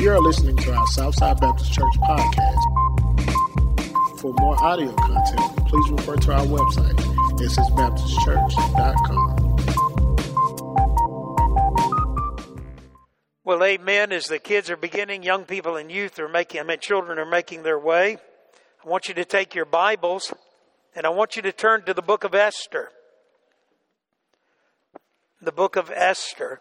You are listening to our Southside Baptist Church podcast. For more audio content, please refer to our website, ssbaptistchurch.com. Well, amen. As the kids are beginning, young people and youth are making, I mean, children are making their way. I want you to take your Bibles and I want you to turn to the book of Esther. The book of Esther.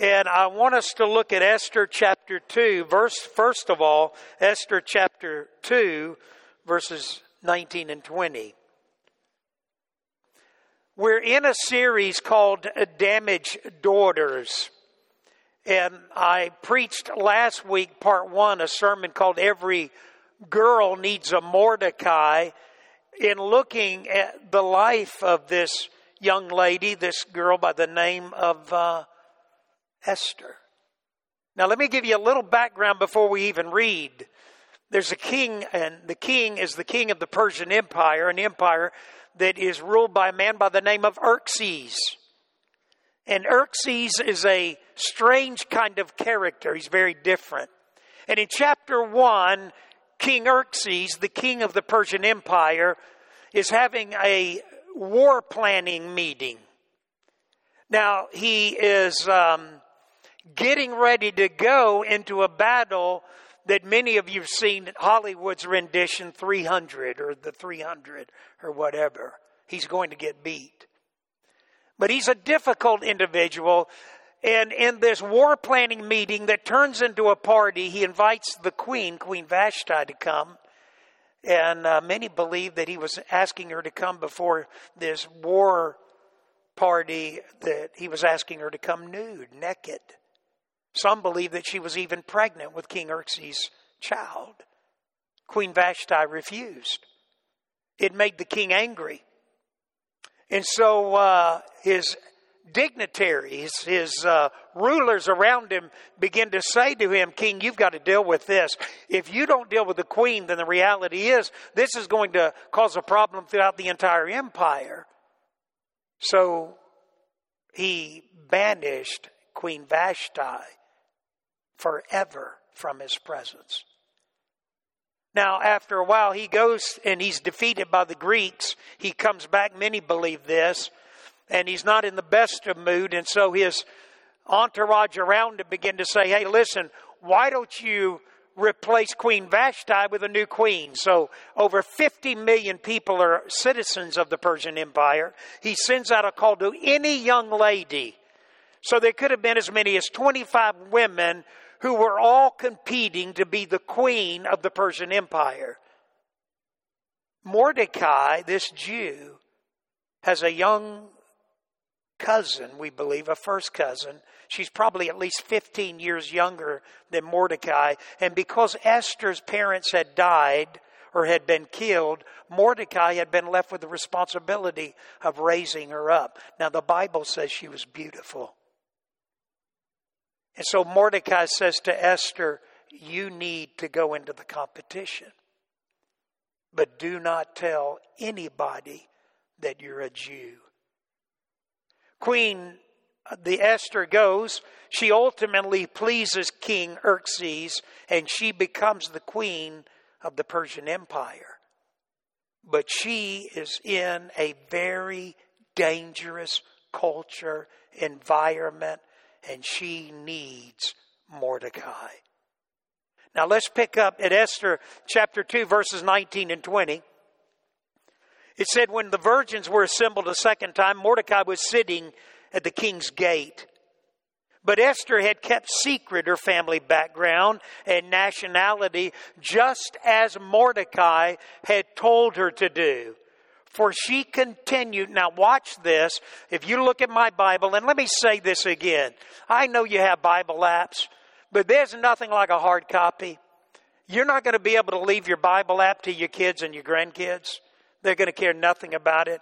And I want us to look at Esther chapter 2, verse, first of all, Esther chapter 2, verses 19 and 20. We're in a series called Damaged Daughters. And I preached last week, part one, a sermon called Every Girl Needs a Mordecai, in looking at the life of this young lady, this girl by the name of uh, Esther. Now, let me give you a little background before we even read. There's a king, and the king is the king of the Persian Empire, an empire that is ruled by a man by the name of Xerxes. And Xerxes is a strange kind of character. He's very different. And in chapter 1, King Xerxes, the king of the Persian Empire, is having a war planning meeting. Now, he is um, getting ready to go into a battle that many of you have seen Hollywood's rendition 300 or the 300 or whatever. He's going to get beat. But he's a difficult individual. And in this war planning meeting that turns into a party, he invites the queen, Queen Vashti, to come. And uh, many believe that he was asking her to come before this war party, that he was asking her to come nude, naked. Some believe that she was even pregnant with King Xerxes' child. Queen Vashti refused. It made the king angry. And so uh, his dignitaries, his uh, rulers around him begin to say to him, King, you've got to deal with this. If you don't deal with the queen, then the reality is this is going to cause a problem throughout the entire empire. So he banished Queen Vashti forever from his presence. Now, after a while, he goes and he's defeated by the Greeks. He comes back, many believe this, and he's not in the best of mood. And so his entourage around him begin to say, Hey, listen, why don't you replace Queen Vashti with a new queen? So over 50 million people are citizens of the Persian Empire. He sends out a call to any young lady. So there could have been as many as 25 women who were all competing to be the queen of the Persian Empire. Mordecai, this Jew, has a young cousin, we believe, a first cousin. She's probably at least 15 years younger than Mordecai. And because Esther's parents had died or had been killed, Mordecai had been left with the responsibility of raising her up. Now, the Bible says she was beautiful. And so Mordecai says to Esther, You need to go into the competition. But do not tell anybody that you're a Jew. Queen the Esther goes, she ultimately pleases King Xerxes and she becomes the queen of the Persian Empire. But she is in a very dangerous culture, environment, and she needs Mordecai. Now let's pick up at Esther chapter 2, verses 19 and 20. It said, When the virgins were assembled a second time, Mordecai was sitting at the king's gate. But Esther had kept secret her family background and nationality, just as Mordecai had told her to do. For she continued, now watch this. If you look at my Bible, and let me say this again. I know you have Bible apps, but there's nothing like a hard copy. You're not going to be able to leave your Bible app to your kids and your grandkids. They're going to care nothing about it.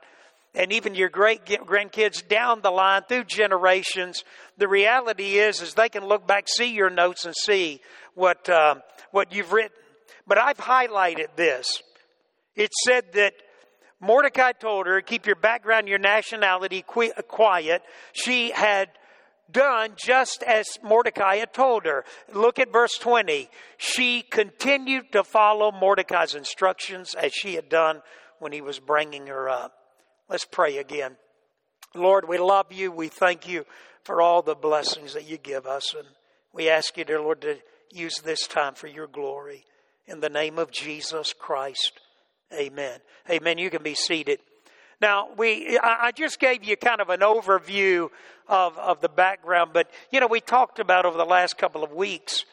And even your great grandkids down the line through generations, the reality is, is they can look back, see your notes, and see what uh, what you've written. But I've highlighted this. It said that Mordecai told her, keep your background, your nationality quiet. She had done just as Mordecai had told her. Look at verse 20. She continued to follow Mordecai's instructions as she had done when he was bringing her up. Let's pray again. Lord, we love you. We thank you for all the blessings that you give us. And we ask you, dear Lord, to use this time for your glory. In the name of Jesus Christ. Amen. Amen. You can be seated. Now, we, I just gave you kind of an overview of, of the background, but, you know, we talked about over the last couple of weeks,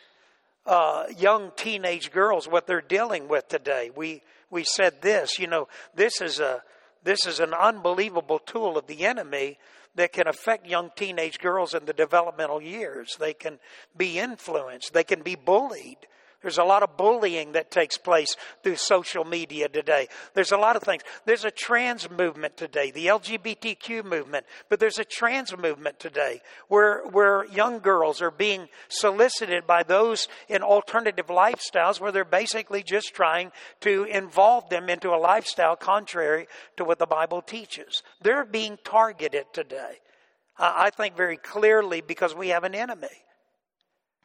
uh, young teenage girls, what they're dealing with today. We, we said this, you know, this is a, this is an unbelievable tool of the enemy that can affect young teenage girls in the developmental years. They can be influenced. They can be bullied. There's a lot of bullying that takes place through social media today. There's a lot of things. There's a trans movement today, the LGBTQ movement, but there's a trans movement today where, where young girls are being solicited by those in alternative lifestyles where they're basically just trying to involve them into a lifestyle contrary to what the Bible teaches. They're being targeted today. I think very clearly because we have an enemy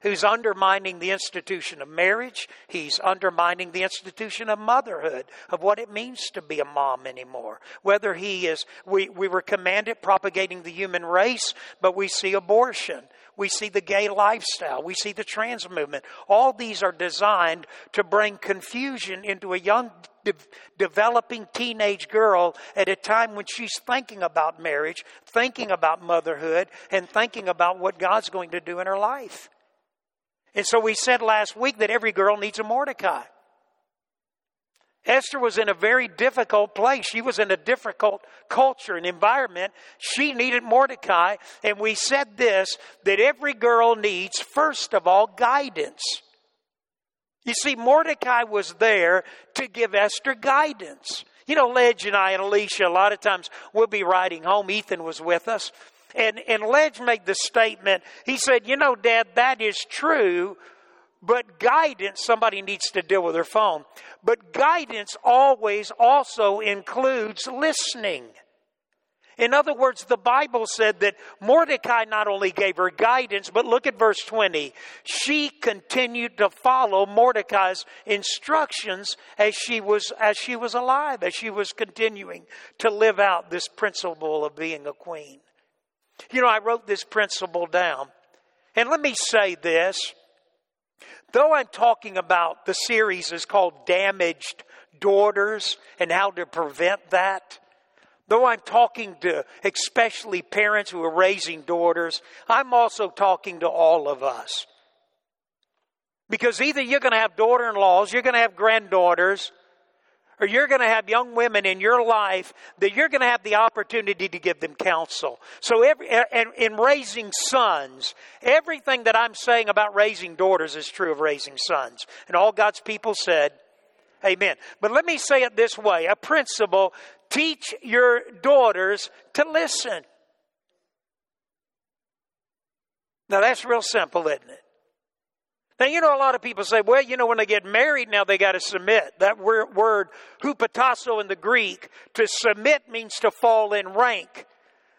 who's undermining the institution of marriage. He's undermining the institution of motherhood, of what it means to be a mom anymore. Whether he is, we, we were commanded propagating the human race, but we see abortion. We see the gay lifestyle. We see the trans movement. All these are designed to bring confusion into a young de- developing teenage girl at a time when she's thinking about marriage, thinking about motherhood, and thinking about what God's going to do in her life. And so we said last week that every girl needs a Mordecai. Esther was in a very difficult place. She was in a difficult culture and environment. She needed Mordecai. And we said this that every girl needs, first of all, guidance. You see, Mordecai was there to give Esther guidance. You know, Ledge and I and Alicia, a lot of times we'll be riding home. Ethan was with us. And, and Ledge made the statement, he said, You know, Dad, that is true, but guidance, somebody needs to deal with their phone, but guidance always also includes listening. In other words, the Bible said that Mordecai not only gave her guidance, but look at verse 20. She continued to follow Mordecai's instructions as she was, as she was alive, as she was continuing to live out this principle of being a queen. You know, I wrote this principle down. And let me say this. Though I'm talking about the series is called Damaged Daughters and how to prevent that, though I'm talking to especially parents who are raising daughters, I'm also talking to all of us. Because either you're going to have daughter in laws, you're going to have granddaughters, or you're going to have young women in your life that you're going to have the opportunity to give them counsel. So, every, and in raising sons, everything that I'm saying about raising daughters is true of raising sons. And all God's people said, Amen. But let me say it this way a principle teach your daughters to listen. Now, that's real simple, isn't it? Now, you know, a lot of people say, well, you know, when they get married now, they got to submit. That word, hupotasso in the Greek, to submit means to fall in rank.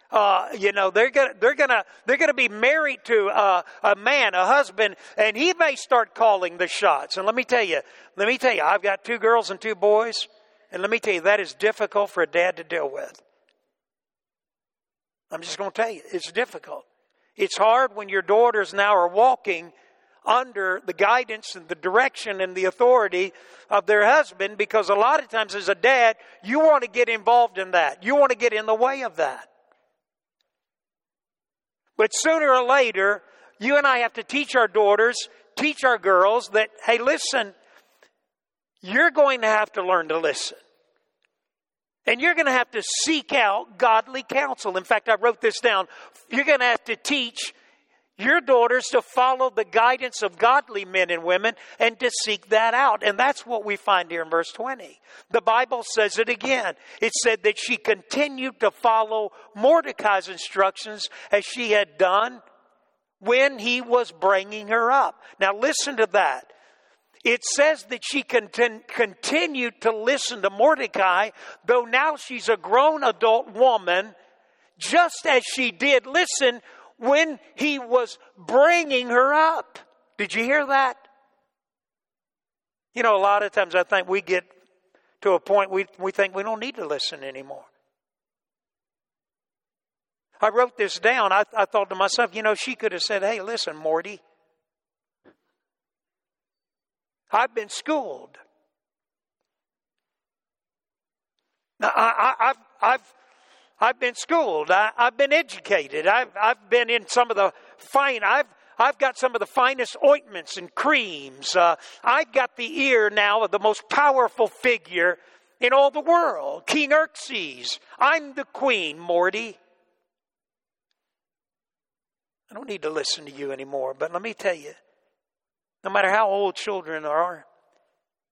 Uh, you know, they're gonna, they're gonna, they're gonna be married to uh, a man, a husband, and he may start calling the shots. And let me tell you, let me tell you, I've got two girls and two boys, and let me tell you, that is difficult for a dad to deal with. I'm just gonna tell you, it's difficult. It's hard when your daughters now are walking under the guidance and the direction and the authority of their husband because a lot of times as a dad, you want to get involved in that. You want to get in the way of that. But sooner or later, you and I have to teach our daughters, teach our girls that, hey, listen, you're going to have to learn to listen. And you're going to have to seek out godly counsel. In fact, I wrote this down. You're going to have to teach your daughters to follow the guidance of godly men and women and to seek that out. And that's what we find here in verse 20. The Bible says it again. It said that she continued to follow Mordecai's instructions as she had done when he was bringing her up. Now listen to that. It says that she contin- continued to listen to Mordecai, though now she's a grown adult woman, just as she did listen when he was bringing her up. Did you hear that? You know, a lot of times I think we get to a point we, we think we don't need to listen anymore. I wrote this down. I, I thought to myself, you know, she could have said, hey, listen, Morty, I've been schooled. Now, I, have I've, I've been schooled. I, have been educated. I've, I've been in some of the fine, I've, I've got some of the finest ointments and creams. Uh, I've got the ear now of the most powerful figure in all the world, King Xerxes. I'm the queen, Morty. I don't need to listen to you anymore, but let me tell you, no matter how old children are,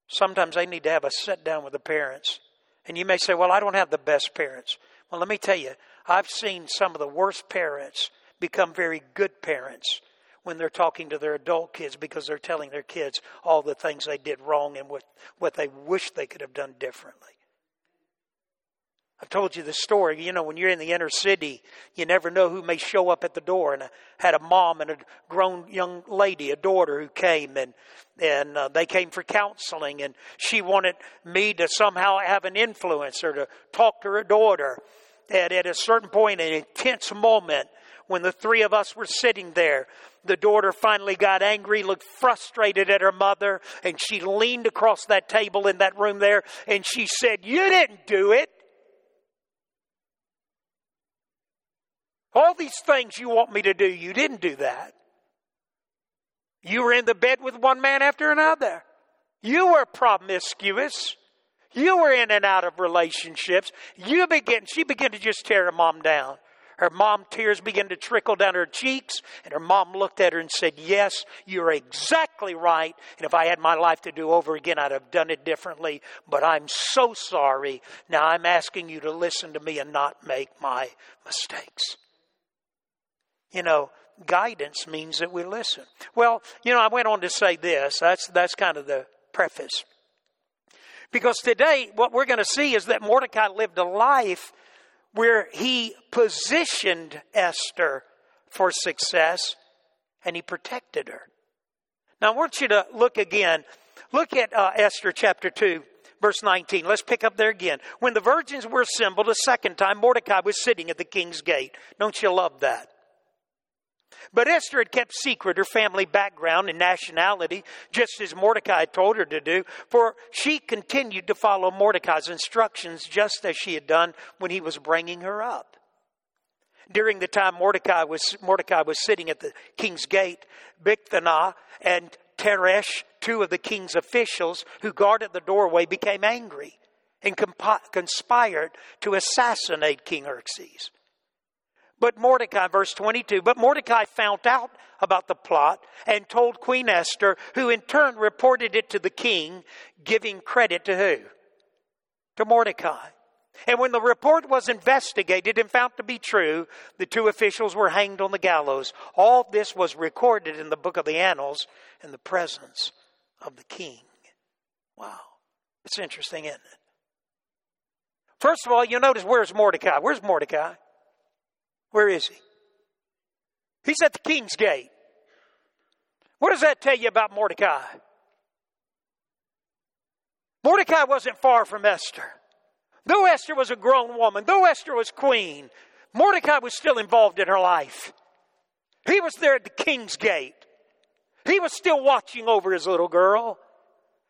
sometimes they need to have a sit down with the parents. And you may say, Well, I don't have the best parents. Well, let me tell you, I've seen some of the worst parents become very good parents when they're talking to their adult kids because they're telling their kids all the things they did wrong and what, what they wish they could have done differently. I've told you the story. You know, when you're in the inner city, you never know who may show up at the door. And I had a mom and a grown young lady, a daughter, who came and and uh, they came for counseling. And she wanted me to somehow have an influence or to talk to her daughter. And at a certain point, an intense moment, when the three of us were sitting there, the daughter finally got angry, looked frustrated at her mother, and she leaned across that table in that room there and she said, You didn't do it. All these things you want me to do, you didn't do that. You were in the bed with one man after another. You were promiscuous. You were in and out of relationships. You begin, she began to just tear her mom down. Her mom tears began to trickle down her cheeks, and her mom looked at her and said, Yes, you're exactly right. And if I had my life to do over again, I'd have done it differently. But I'm so sorry. Now I'm asking you to listen to me and not make my mistakes. You know, guidance means that we listen. Well, you know, I went on to say this. That's that's kind of the preface. Because today what we're going to see is that Mordecai lived a life where he positioned Esther for success and he protected her. Now I want you to look again. Look at uh, Esther chapter 2 verse 19. Let's pick up there again. When the virgins were assembled a second time, Mordecai was sitting at the king's gate. Don't you love that? But Esther had kept secret her family background and nationality, just as Mordecai told her to do, for she continued to follow Mordecai's instructions just as she had done when he was bringing her up. During the time Mordecai was, Mordecai was sitting at the king's gate, Bigthana and Teresh, two of the king's officials who guarded the doorway, became angry and conspired to assassinate King Xerxes. But Mordecai, verse 22, but Mordecai found out about the plot and told Queen Esther, who in turn reported it to the king, giving credit to who? To Mordecai. And when the report was investigated and found to be true, the two officials were hanged on the gallows. All this was recorded in the book of the annals in the presence of the king. Wow. It's interesting, isn't it? First of all, you'll notice where's Mordecai? Where's Mordecai? Where is he? He's at the king's gate. What does that tell you about Mordecai? Mordecai wasn't far from Esther. Though Esther was a grown woman, though Esther was queen, Mordecai was still involved in her life. He was there at the king's gate. He was still watching over his little girl.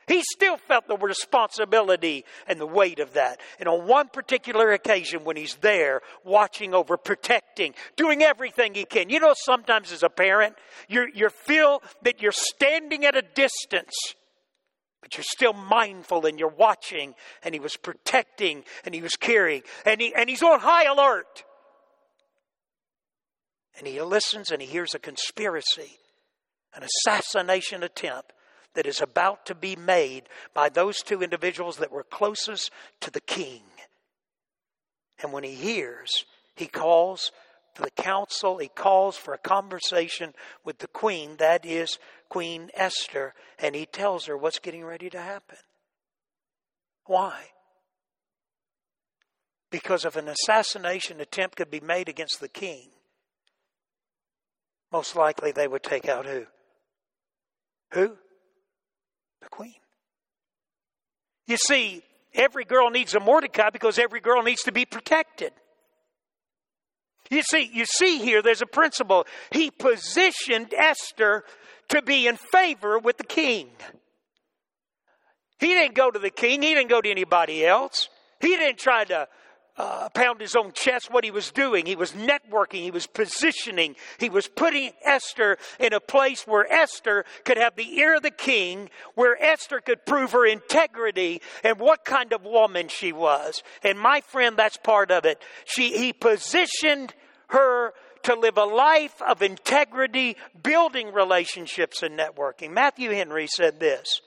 He still felt the responsibility and the weight of that. And on one particular occasion, when he's there, watching over, protecting, doing everything he can. You know, sometimes as a parent, you you feel that you're standing at a distance, but you're still mindful and you're watching. And he was protecting and he was caring, and he and he's on high alert. And he listens and he hears a conspiracy, an assassination attempt that is about to be made by those two individuals that were closest to the king. And when he hears, he calls for the council, he calls for a conversation with the queen, that is Queen Esther, and he tells her what's getting ready to happen. Why? Because if an assassination attempt could be made against the king, most likely they would take out who? Who? The queen. You see, every girl needs a Mordecai because every girl needs to be protected. You see, you see here, there's a principle. He positioned Esther to be in favor with the king. He didn't go to the king. He didn't go to anybody else. He didn't try to uh, pound his own chest what he was doing. He was networking. He was positioning. He was putting Esther in a place where Esther could have the ear of the king, where Esther could prove her integrity and what kind of woman she was. And my friend, that's part of it. She, he positioned her to live a life of integrity, building relationships and networking. Matthew Henry said this.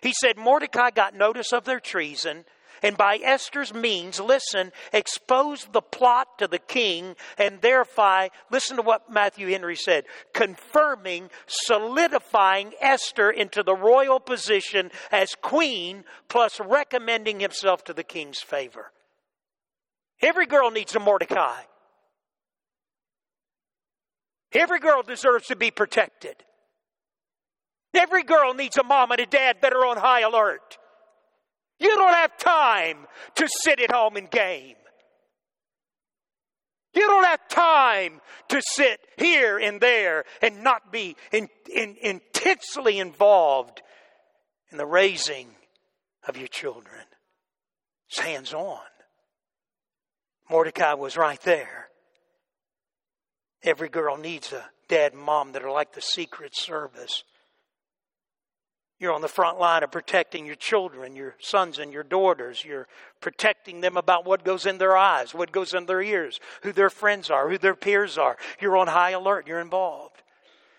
He said Mordecai got notice of their treason and by Esther's means, listen, expose the plot to the king and thereby, listen to what Matthew Henry said, confirming, solidifying Esther into the royal position as queen, plus recommending himself to the king's favor. Every girl needs a Mordecai. Every girl deserves to be protected. Every girl needs a mom and a dad that are on high alert. You don't have time to sit at home and game. You don't have time to sit here and there and not be in, in, intensely involved in the raising of your children. It's hands on. Mordecai was right there. Every girl needs a dad and mom that are like the Secret Service. You're on the front line of protecting your children, your sons and your daughters. You're protecting them about what goes in their eyes, what goes in their ears, who their friends are, who their peers are. You're on high alert. You're involved.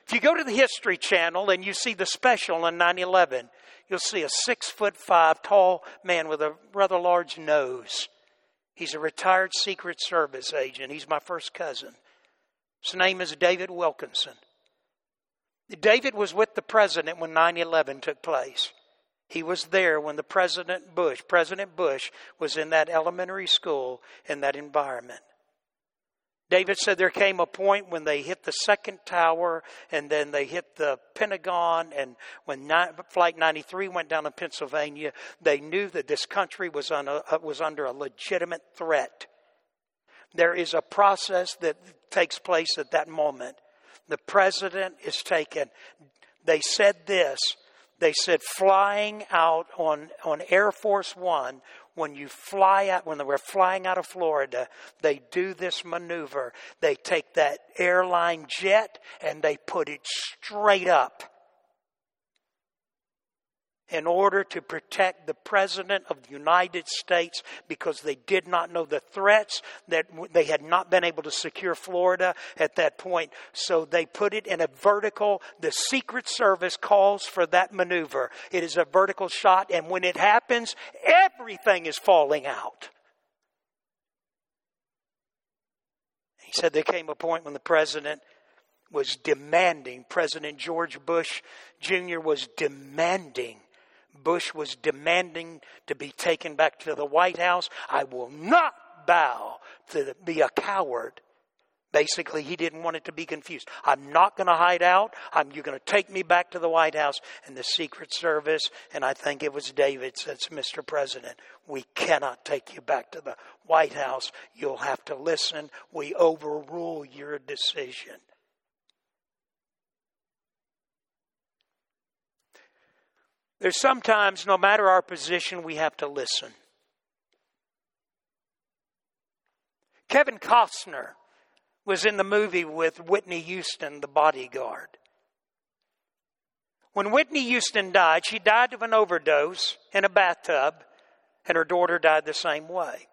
If you go to the History Channel and you see the special on 9 11, you'll see a six foot five tall man with a rather large nose. He's a retired Secret Service agent. He's my first cousin. His name is David Wilkinson. David was with the president when 9 11 took place. He was there when the President Bush, President Bush, was in that elementary school in that environment. David said there came a point when they hit the second tower and then they hit the Pentagon. And when Flight 93 went down in Pennsylvania, they knew that this country was, a, uh, was under a legitimate threat. There is a process that takes place at that moment the president is taken. They said this. They said flying out on, on Air Force One, when you fly out, when they were flying out of Florida, they do this maneuver. They take that airline jet and they put it straight up in order to protect the President of the United States because they did not know the threats, that they had not been able to secure Florida at that point. So they put it in a vertical. The Secret Service calls for that maneuver. It is a vertical shot, and when it happens, everything is falling out. He said there came a point when the President was demanding, President George Bush Jr. was demanding Bush was demanding to be taken back to the White House. I will not bow to be a coward. Basically, he didn't want it to be confused. I'm not going to hide out. I'm, you're going to take me back to the White House and the Secret Service. And I think it was David says, Mr. President, we cannot take you back to the White House. You'll have to listen. We overrule your decision. There's sometimes, no matter our position, we have to listen. Kevin Costner was in the movie with Whitney Houston, the bodyguard. When Whitney Houston died, she died of an overdose in a bathtub, and her daughter died the same way.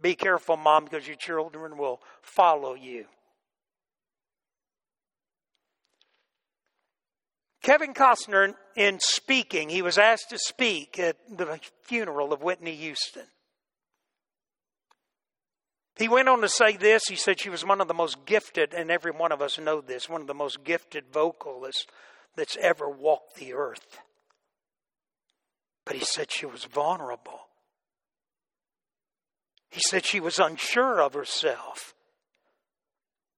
Be careful, mom, because your children will follow you. Kevin Costner, in speaking, he was asked to speak at the funeral of Whitney Houston. He went on to say this. He said she was one of the most gifted, and every one of us know this, one of the most gifted vocalists that's ever walked the earth. But he said she was vulnerable. He said she was unsure of herself.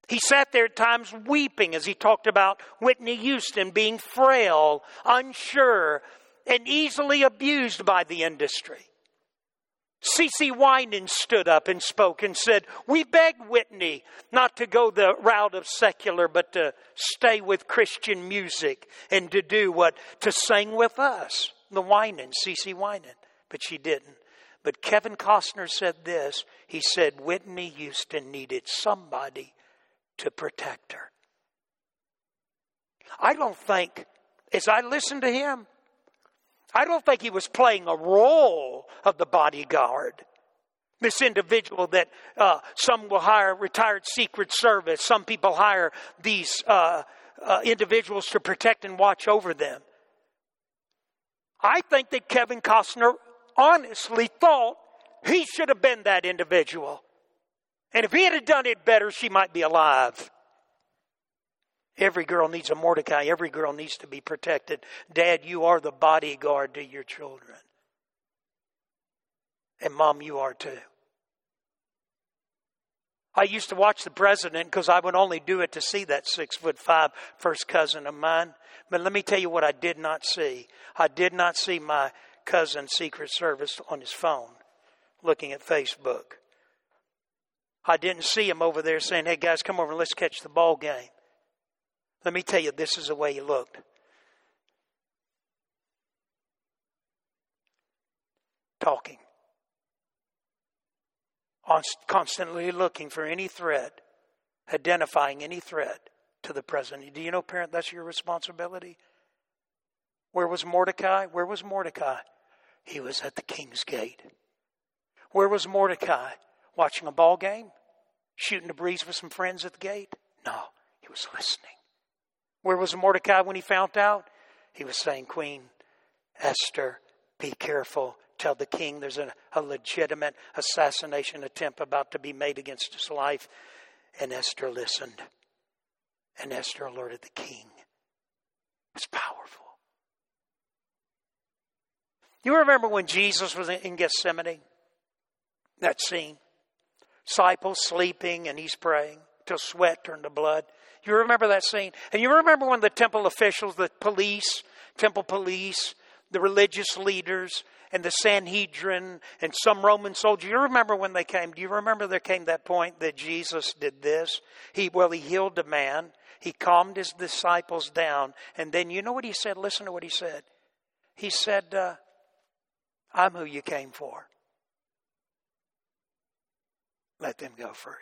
He sat there at times weeping as he talked about Whitney Houston being frail, unsure, and easily abused by the industry. CeCe Winans stood up and spoke and said, We beg Whitney not to go the route of secular, but to stay with Christian music and to do what? To sing with us. The Winans, CeCe Winans. But she didn't. But Kevin Costner said this. He said, Whitney Houston needed somebody to protect her. I don't think, as I listened to him, I don't think he was playing a role of the bodyguard. This individual that uh, some will hire retired Secret Service, some people hire these uh, uh, individuals to protect and watch over them. I think that Kevin Costner honestly thought he should have been that individual. And if he had done it better, she might be alive. Every girl needs a Mordecai. Every girl needs to be protected. Dad, you are the bodyguard to your children. And mom, you are too. I used to watch the president because I would only do it to see that six foot five first cousin of mine. But let me tell you what I did not see. I did not see my cousin Secret Service on his phone looking at Facebook. I didn't see him over there saying, hey guys, come over and let's catch the ball game. Let me tell you, this is the way he looked. Talking. Constantly looking for any threat, identifying any threat to the president. Do you know, parent, that's your responsibility? Where was Mordecai? Where was Mordecai? He was at the king's gate. Where was Mordecai? Watching a ball game? Shooting the breeze with some friends at the gate? No, he was listening. Where was Mordecai when he found out? He was saying, Queen Esther, be careful. Tell the king there's a, a legitimate assassination attempt about to be made against his life. And Esther listened. And Esther alerted the king. It was powerful. You remember when Jesus was in Gethsemane? That scene. Disciples sleeping and he's praying till sweat turned to blood. You remember that scene? And you remember when the temple officials, the police, temple police, the religious leaders, and the Sanhedrin and some Roman soldiers. You remember when they came? Do you remember there came that point that Jesus did this? He well, he healed a man. He calmed his disciples down, and then you know what he said. Listen to what he said. He said, uh, "I'm who you came for." Let them go free.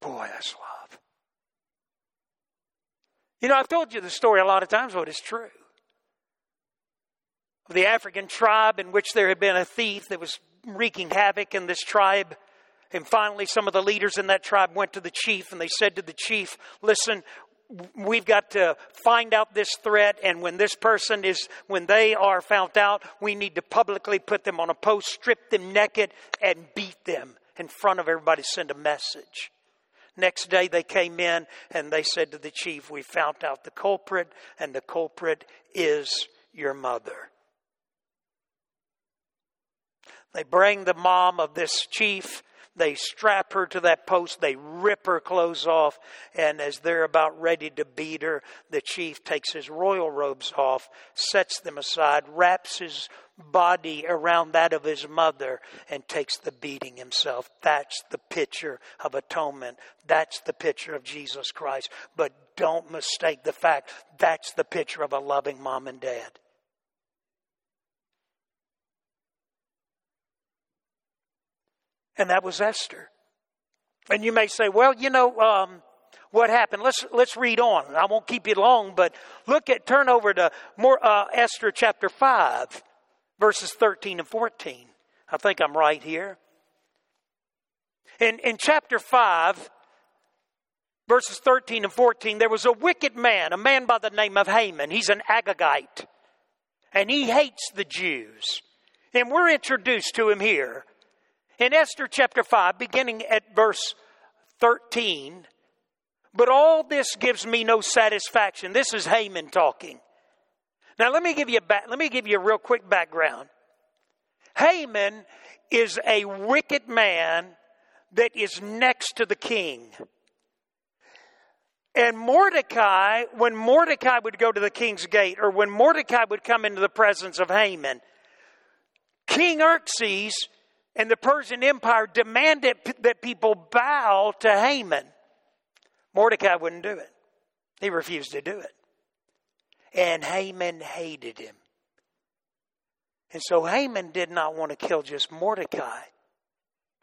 Boy, that's love. You know, I've told you the story a lot of times, but it's true. Of the African tribe in which there had been a thief that was wreaking havoc in this tribe. And finally, some of the leaders in that tribe went to the chief and they said to the chief, Listen, we've got to find out this threat and when this person is when they are found out we need to publicly put them on a post strip them naked and beat them in front of everybody send a message. Next day they came in and they said to the chief we found out the culprit and the culprit is your mother. They bring the mom of this chief they strap her to that post, they rip her clothes off, and as they're about ready to beat her, the chief takes his royal robes off, sets them aside, wraps his body around that of his mother, and takes the beating himself. That's the picture of atonement. That's the picture of Jesus Christ. But don't mistake the fact that's the picture of a loving mom and dad. And that was Esther. And you may say, well, you know, um, what happened? Let's let's read on. I won't keep you long, but look at turn over to more uh, Esther chapter five, verses thirteen and fourteen. I think I'm right here. In in chapter five, verses thirteen and fourteen, there was a wicked man, a man by the name of Haman. He's an Agagite, and he hates the Jews. And we're introduced to him here in Esther chapter 5, beginning at verse 13, but all this gives me no satisfaction. This is Haman talking. Now let me give you a back, let me give you a real quick background. Haman is a wicked man that is next to the king. And Mordecai, when Mordecai would go to the king's gate, or when Mordecai would come into the presence of Haman, King Xerxes and the Persian Empire demanded that people bow to Haman. Mordecai wouldn't do it, he refused to do it. And Haman hated him. And so Haman did not want to kill just Mordecai.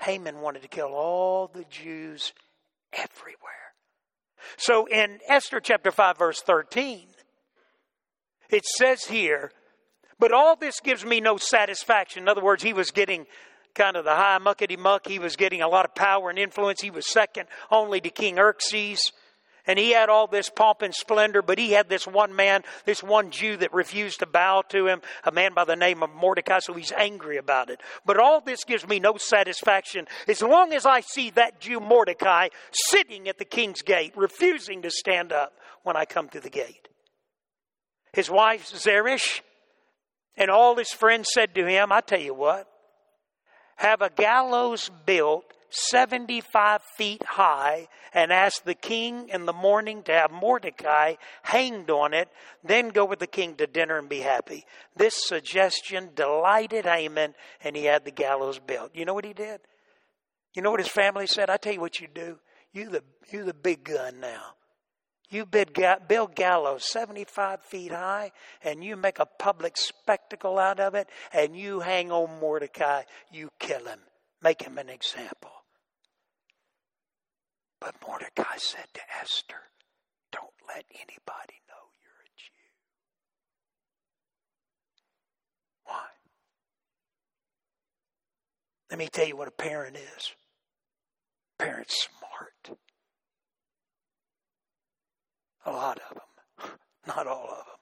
Haman wanted to kill all the Jews everywhere. So in Esther chapter 5, verse 13, it says here, but all this gives me no satisfaction. In other words, he was getting kind of the high muckety muck. He was getting a lot of power and influence. He was second only to King Xerxes. And he had all this pomp and splendor, but he had this one man, this one Jew that refused to bow to him, a man by the name of Mordecai, so he's angry about it. But all this gives me no satisfaction as long as I see that Jew Mordecai sitting at the king's gate, refusing to stand up when I come through the gate. His wife Zeresh and all his friends said to him, I tell you what, have a gallows built 75 feet high and ask the king in the morning to have Mordecai hanged on it, then go with the king to dinner and be happy. This suggestion delighted Haman and he had the gallows built. You know what he did? You know what his family said? I tell you what you do. You the you the big gun now. You bid build gallows 75 feet high and you make a public spectacle out of it and you hang on Mordecai. You kill him. Make him an example. But Mordecai said to Esther, Don't let anybody know you're a Jew. Why? Let me tell you what a parent is. Parent's A lot of them, not all of them.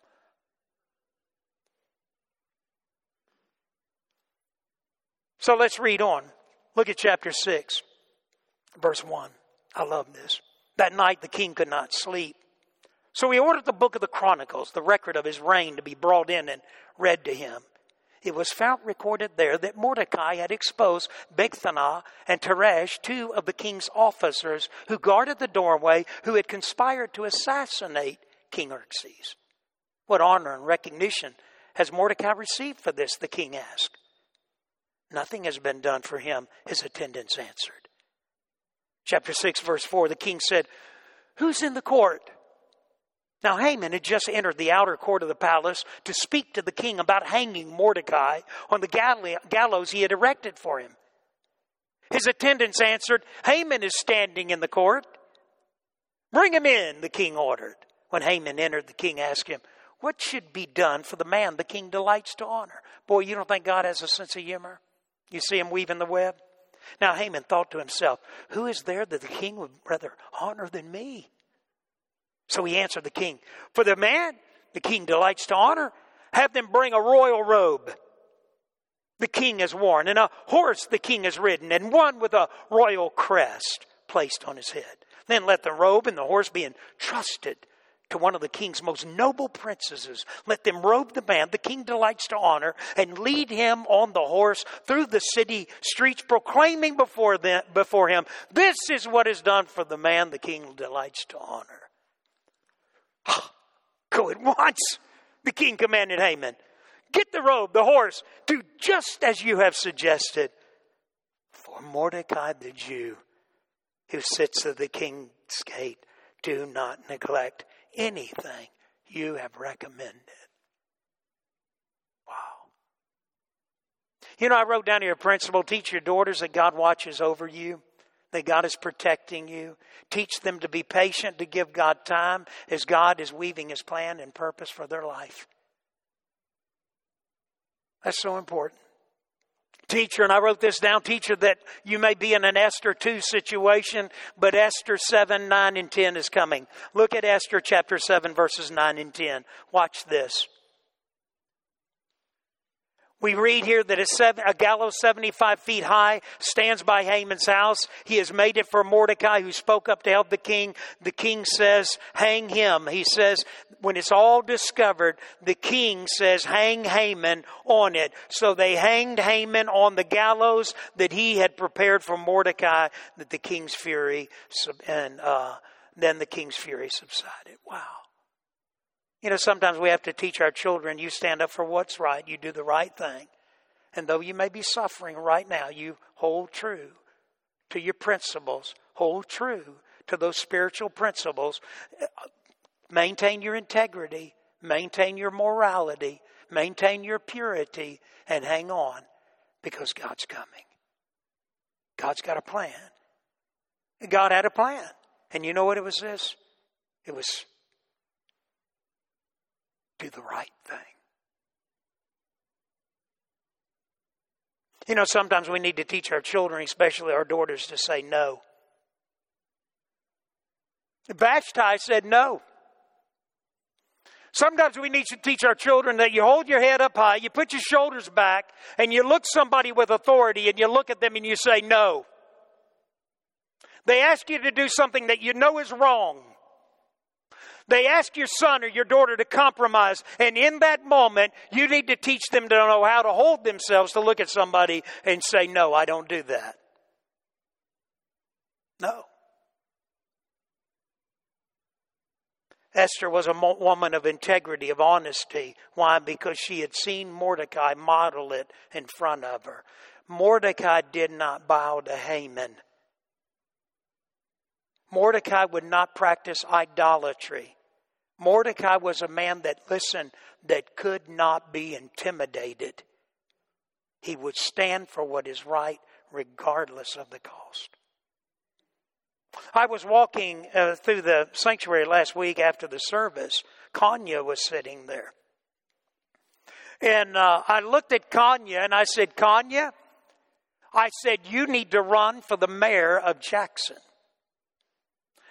So let's read on. Look at chapter 6, verse 1. I love this. That night the king could not sleep. So he ordered the book of the Chronicles, the record of his reign, to be brought in and read to him. It was found recorded there that Mordecai had exposed Bigthana and Teresh, two of the king's officers who guarded the doorway, who had conspired to assassinate King Xerxes. What honor and recognition has Mordecai received for this? The king asked. Nothing has been done for him, his attendants answered. Chapter 6, verse 4 the king said, Who's in the court? Now, Haman had just entered the outer court of the palace to speak to the king about hanging Mordecai on the gallows he had erected for him. His attendants answered, Haman is standing in the court. Bring him in, the king ordered. When Haman entered, the king asked him, What should be done for the man the king delights to honor? Boy, you don't think God has a sense of humor? You see him weaving the web? Now Haman thought to himself, Who is there that the king would rather honor than me? So he answered the king, For the man the king delights to honor, have them bring a royal robe the king has worn, and a horse the king has ridden, and one with a royal crest placed on his head. Then let the robe and the horse be entrusted to one of the king's most noble princesses. Let them robe the man the king delights to honor and lead him on the horse through the city streets, proclaiming before, them, before him, This is what is done for the man the king delights to honor. Go at once, the king commanded Haman. Get the robe, the horse, do just as you have suggested. For Mordecai the Jew, who sits at the king's gate, do not neglect anything you have recommended. Wow. You know, I wrote down here principle teach your daughters that God watches over you, that God is protecting you. Teach them to be patient, to give God time as God is weaving his plan and purpose for their life. That's so important teacher, and I wrote this down, teacher, that you may be in an Esther 2 situation, but Esther 7, 9, and 10 is coming. Look at Esther chapter 7, verses 9 and 10. Watch this. We read here that a, seven, a gallows 75 feet high stands by Haman's house. He has made it for Mordecai, who spoke up to help the king. The king says, Hang him. He says, when it's all discovered, the king says, Hang Haman on it. So they hanged Haman on the gallows that he had prepared for Mordecai, that the king's fury, and uh, then the king's fury subsided. Wow. You know, sometimes we have to teach our children you stand up for what's right, you do the right thing. And though you may be suffering right now, you hold true to your principles, hold true to those spiritual principles. Maintain your integrity, maintain your morality, maintain your purity, and hang on because God's coming. God's got a plan. God had a plan. And you know what it was this? It was do the right thing. You know, sometimes we need to teach our children, especially our daughters, to say no. Vashti said no. Sometimes we need to teach our children that you hold your head up high, you put your shoulders back, and you look somebody with authority and you look at them and you say no. They ask you to do something that you know is wrong. They ask your son or your daughter to compromise, and in that moment, you need to teach them to know how to hold themselves to look at somebody and say, No, I don't do that. No. Esther was a woman of integrity, of honesty. Why? Because she had seen Mordecai model it in front of her. Mordecai did not bow to Haman. Mordecai would not practice idolatry. Mordecai was a man that, listened, that could not be intimidated. He would stand for what is right regardless of the cost. I was walking uh, through the sanctuary last week after the service. Kanya was sitting there. And uh, I looked at Kanya and I said, Kanya, I said, you need to run for the mayor of Jackson.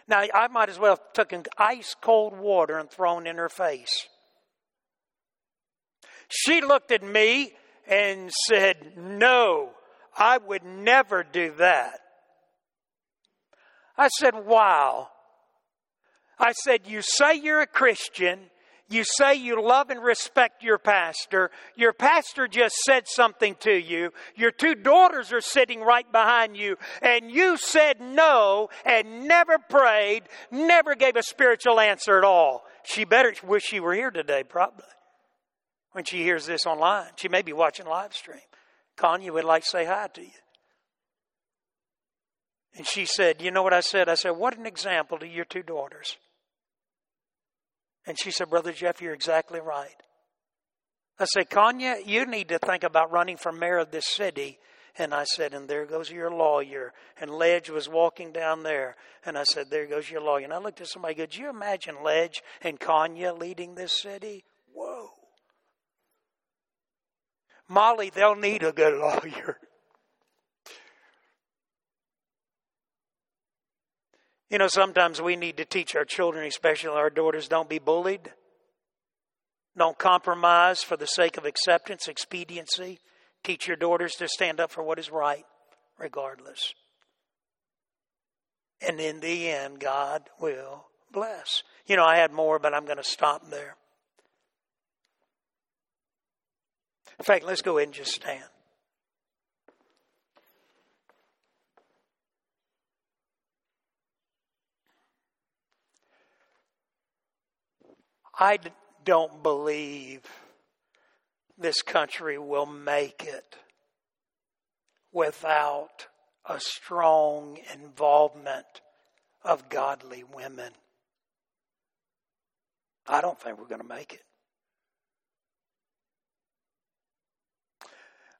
Now, I might as well have taken ice cold water and thrown in her face. She looked at me and said, No, I would never do that. I said, Wow. I said, You say you're a Christian, you say you love and respect your pastor. Your pastor just said something to you. Your two daughters are sitting right behind you. And you said no and never prayed, never gave a spiritual answer at all. She better wish she were here today, probably. When she hears this online, she may be watching live stream. Kanya would like to say hi to you. And she said, You know what I said? I said, What an example to your two daughters. And she said, Brother Jeff, you're exactly right. I said, Kanya, you need to think about running for mayor of this city. And I said, and there goes your lawyer. And Ledge was walking down there. And I said, there goes your lawyer. And I looked at somebody, could you imagine Ledge and Kanya leading this city? Whoa. Molly, they'll need a good lawyer. You know, sometimes we need to teach our children, especially our daughters, don't be bullied. Don't compromise for the sake of acceptance, expediency. Teach your daughters to stand up for what is right, regardless. And in the end, God will bless. You know, I had more, but I'm going to stop there. In fact, let's go ahead and just stand. I don't believe this country will make it without a strong involvement of godly women. I don't think we're going to make it.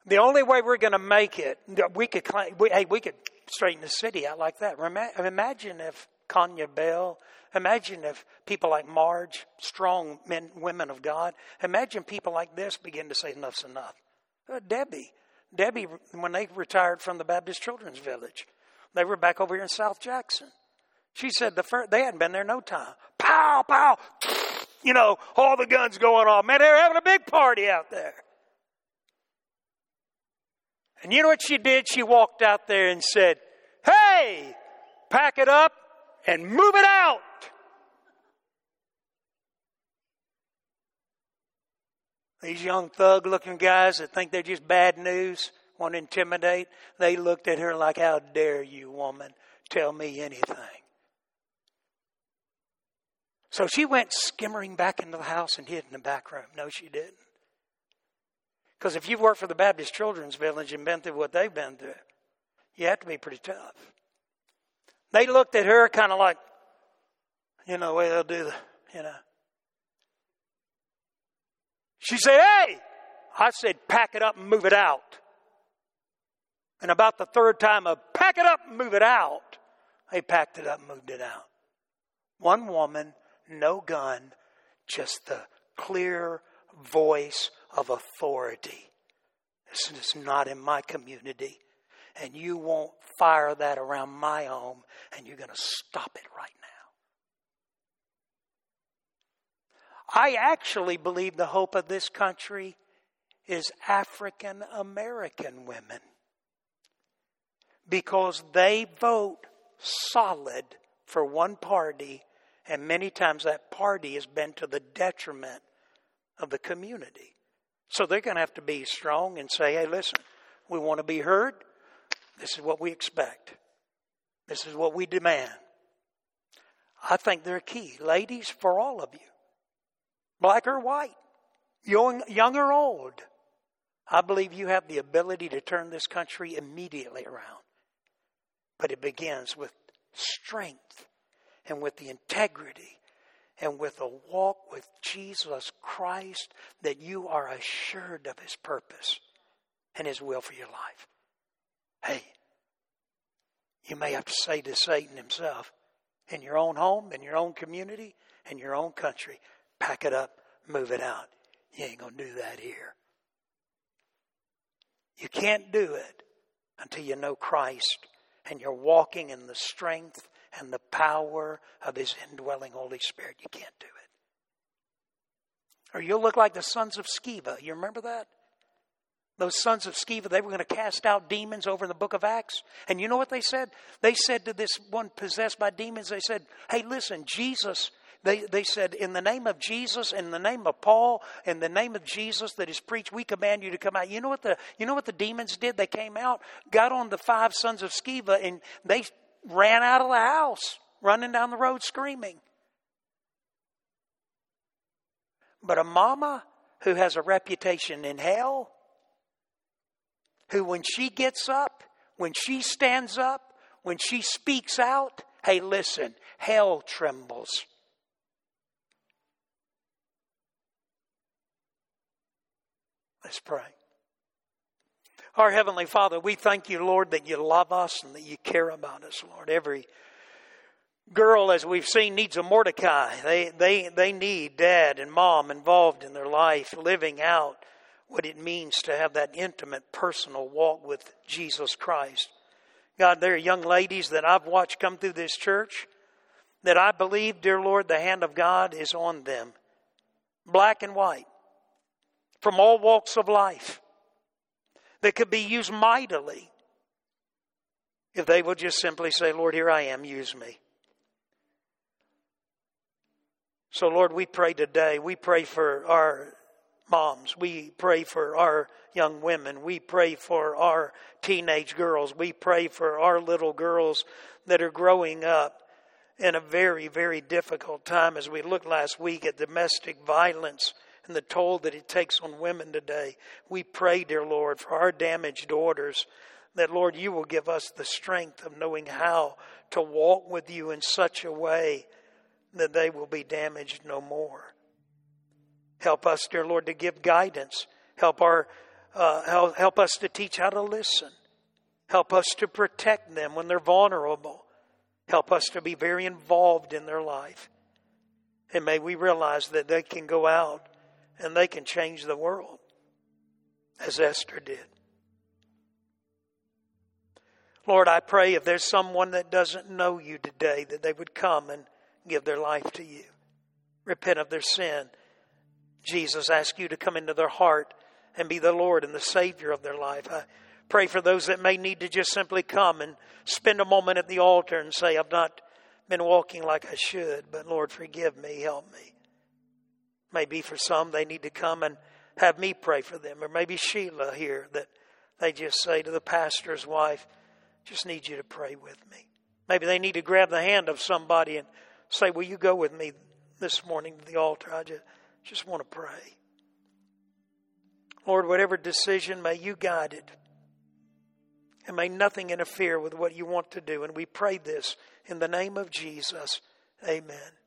The only way we're going to make it, we could, we, hey, we could straighten the city out like that. Imagine if Kanya Bell Imagine if people like Marge, strong men, women of God, imagine people like this begin to say enough's enough. Uh, Debbie, Debbie, when they retired from the Baptist Children's Village, they were back over here in South Jackson. She said the first, they hadn't been there no time. Pow, pow, you know, all the guns going off. Man, they were having a big party out there. And you know what she did? She walked out there and said, Hey, pack it up and move it out. These young thug looking guys that think they're just bad news, want to intimidate, they looked at her like, How dare you, woman, tell me anything? So she went skimmering back into the house and hid in the back room. No, she didn't. Because if you've worked for the Baptist Children's Village and been through what they've been through, you have to be pretty tough. They looked at her kind of like, you know, the way they'll do the, you know. She said, Hey! I said, pack it up and move it out. And about the third time of pack it up and move it out, they packed it up and moved it out. One woman, no gun, just the clear voice of authority. This is not in my community. And you won't fire that around my home, and you're going to stop it right now. I actually believe the hope of this country is African American women because they vote solid for one party, and many times that party has been to the detriment of the community. So they're going to have to be strong and say, hey, listen, we want to be heard. This is what we expect. This is what we demand. I think they're key. Ladies, for all of you, black or white, young, young or old, I believe you have the ability to turn this country immediately around. But it begins with strength and with the integrity and with a walk with Jesus Christ that you are assured of His purpose and His will for your life. Hey, you may have to say to Satan himself, in your own home, in your own community, in your own country, pack it up, move it out. You ain't going to do that here. You can't do it until you know Christ and you're walking in the strength and the power of His indwelling Holy Spirit. You can't do it. Or you'll look like the sons of Sceva. You remember that? Those sons of Sceva, they were going to cast out demons over in the book of Acts. And you know what they said? They said to this one possessed by demons, they said, Hey, listen, Jesus they, they said, In the name of Jesus, in the name of Paul, in the name of Jesus that is preached, we command you to come out. You know what the, you know what the demons did? They came out, got on the five sons of Sceva, and they ran out of the house, running down the road screaming. But a mama who has a reputation in hell, who when she gets up, when she stands up, when she speaks out, hey, listen, hell trembles. Let's pray. Our Heavenly Father, we thank you, Lord, that you love us and that you care about us, Lord. Every girl, as we've seen, needs a Mordecai. They, they, they need dad and mom involved in their life, living out what it means to have that intimate, personal walk with Jesus Christ. God, there are young ladies that I've watched come through this church that I believe, dear Lord, the hand of God is on them, black and white, from all walks of life that could be used mightily if they would just simply say, Lord, here I am, use me. So, Lord, we pray today. We pray for our moms. We pray for our young women. We pray for our teenage girls. We pray for our little girls that are growing up in a very, very difficult time as we looked last week at domestic violence and the toll that it takes on women today. We pray, dear Lord, for our damaged daughters, that, Lord, you will give us the strength of knowing how to walk with you in such a way that they will be damaged no more. Help us, dear Lord, to give guidance. Help, our, uh, help, help us to teach how to listen. Help us to protect them when they're vulnerable. Help us to be very involved in their life. And may we realize that they can go out and they can change the world, as Esther did. Lord, I pray if there's someone that doesn't know you today, that they would come and give their life to you, repent of their sin. Jesus ask you to come into their heart and be the Lord and the Savior of their life. I Pray for those that may need to just simply come and spend a moment at the altar and say, I've not been walking like I should, but Lord, forgive me, help me. Maybe for some, they need to come and have me pray for them. Or maybe Sheila here that they just say to the pastor's wife, just need you to pray with me. Maybe they need to grab the hand of somebody and say, Will you go with me this morning to the altar? I just, just want to pray. Lord, whatever decision, may you guide it. And may nothing interfere with what you want to do. And we pray this in the name of Jesus. Amen.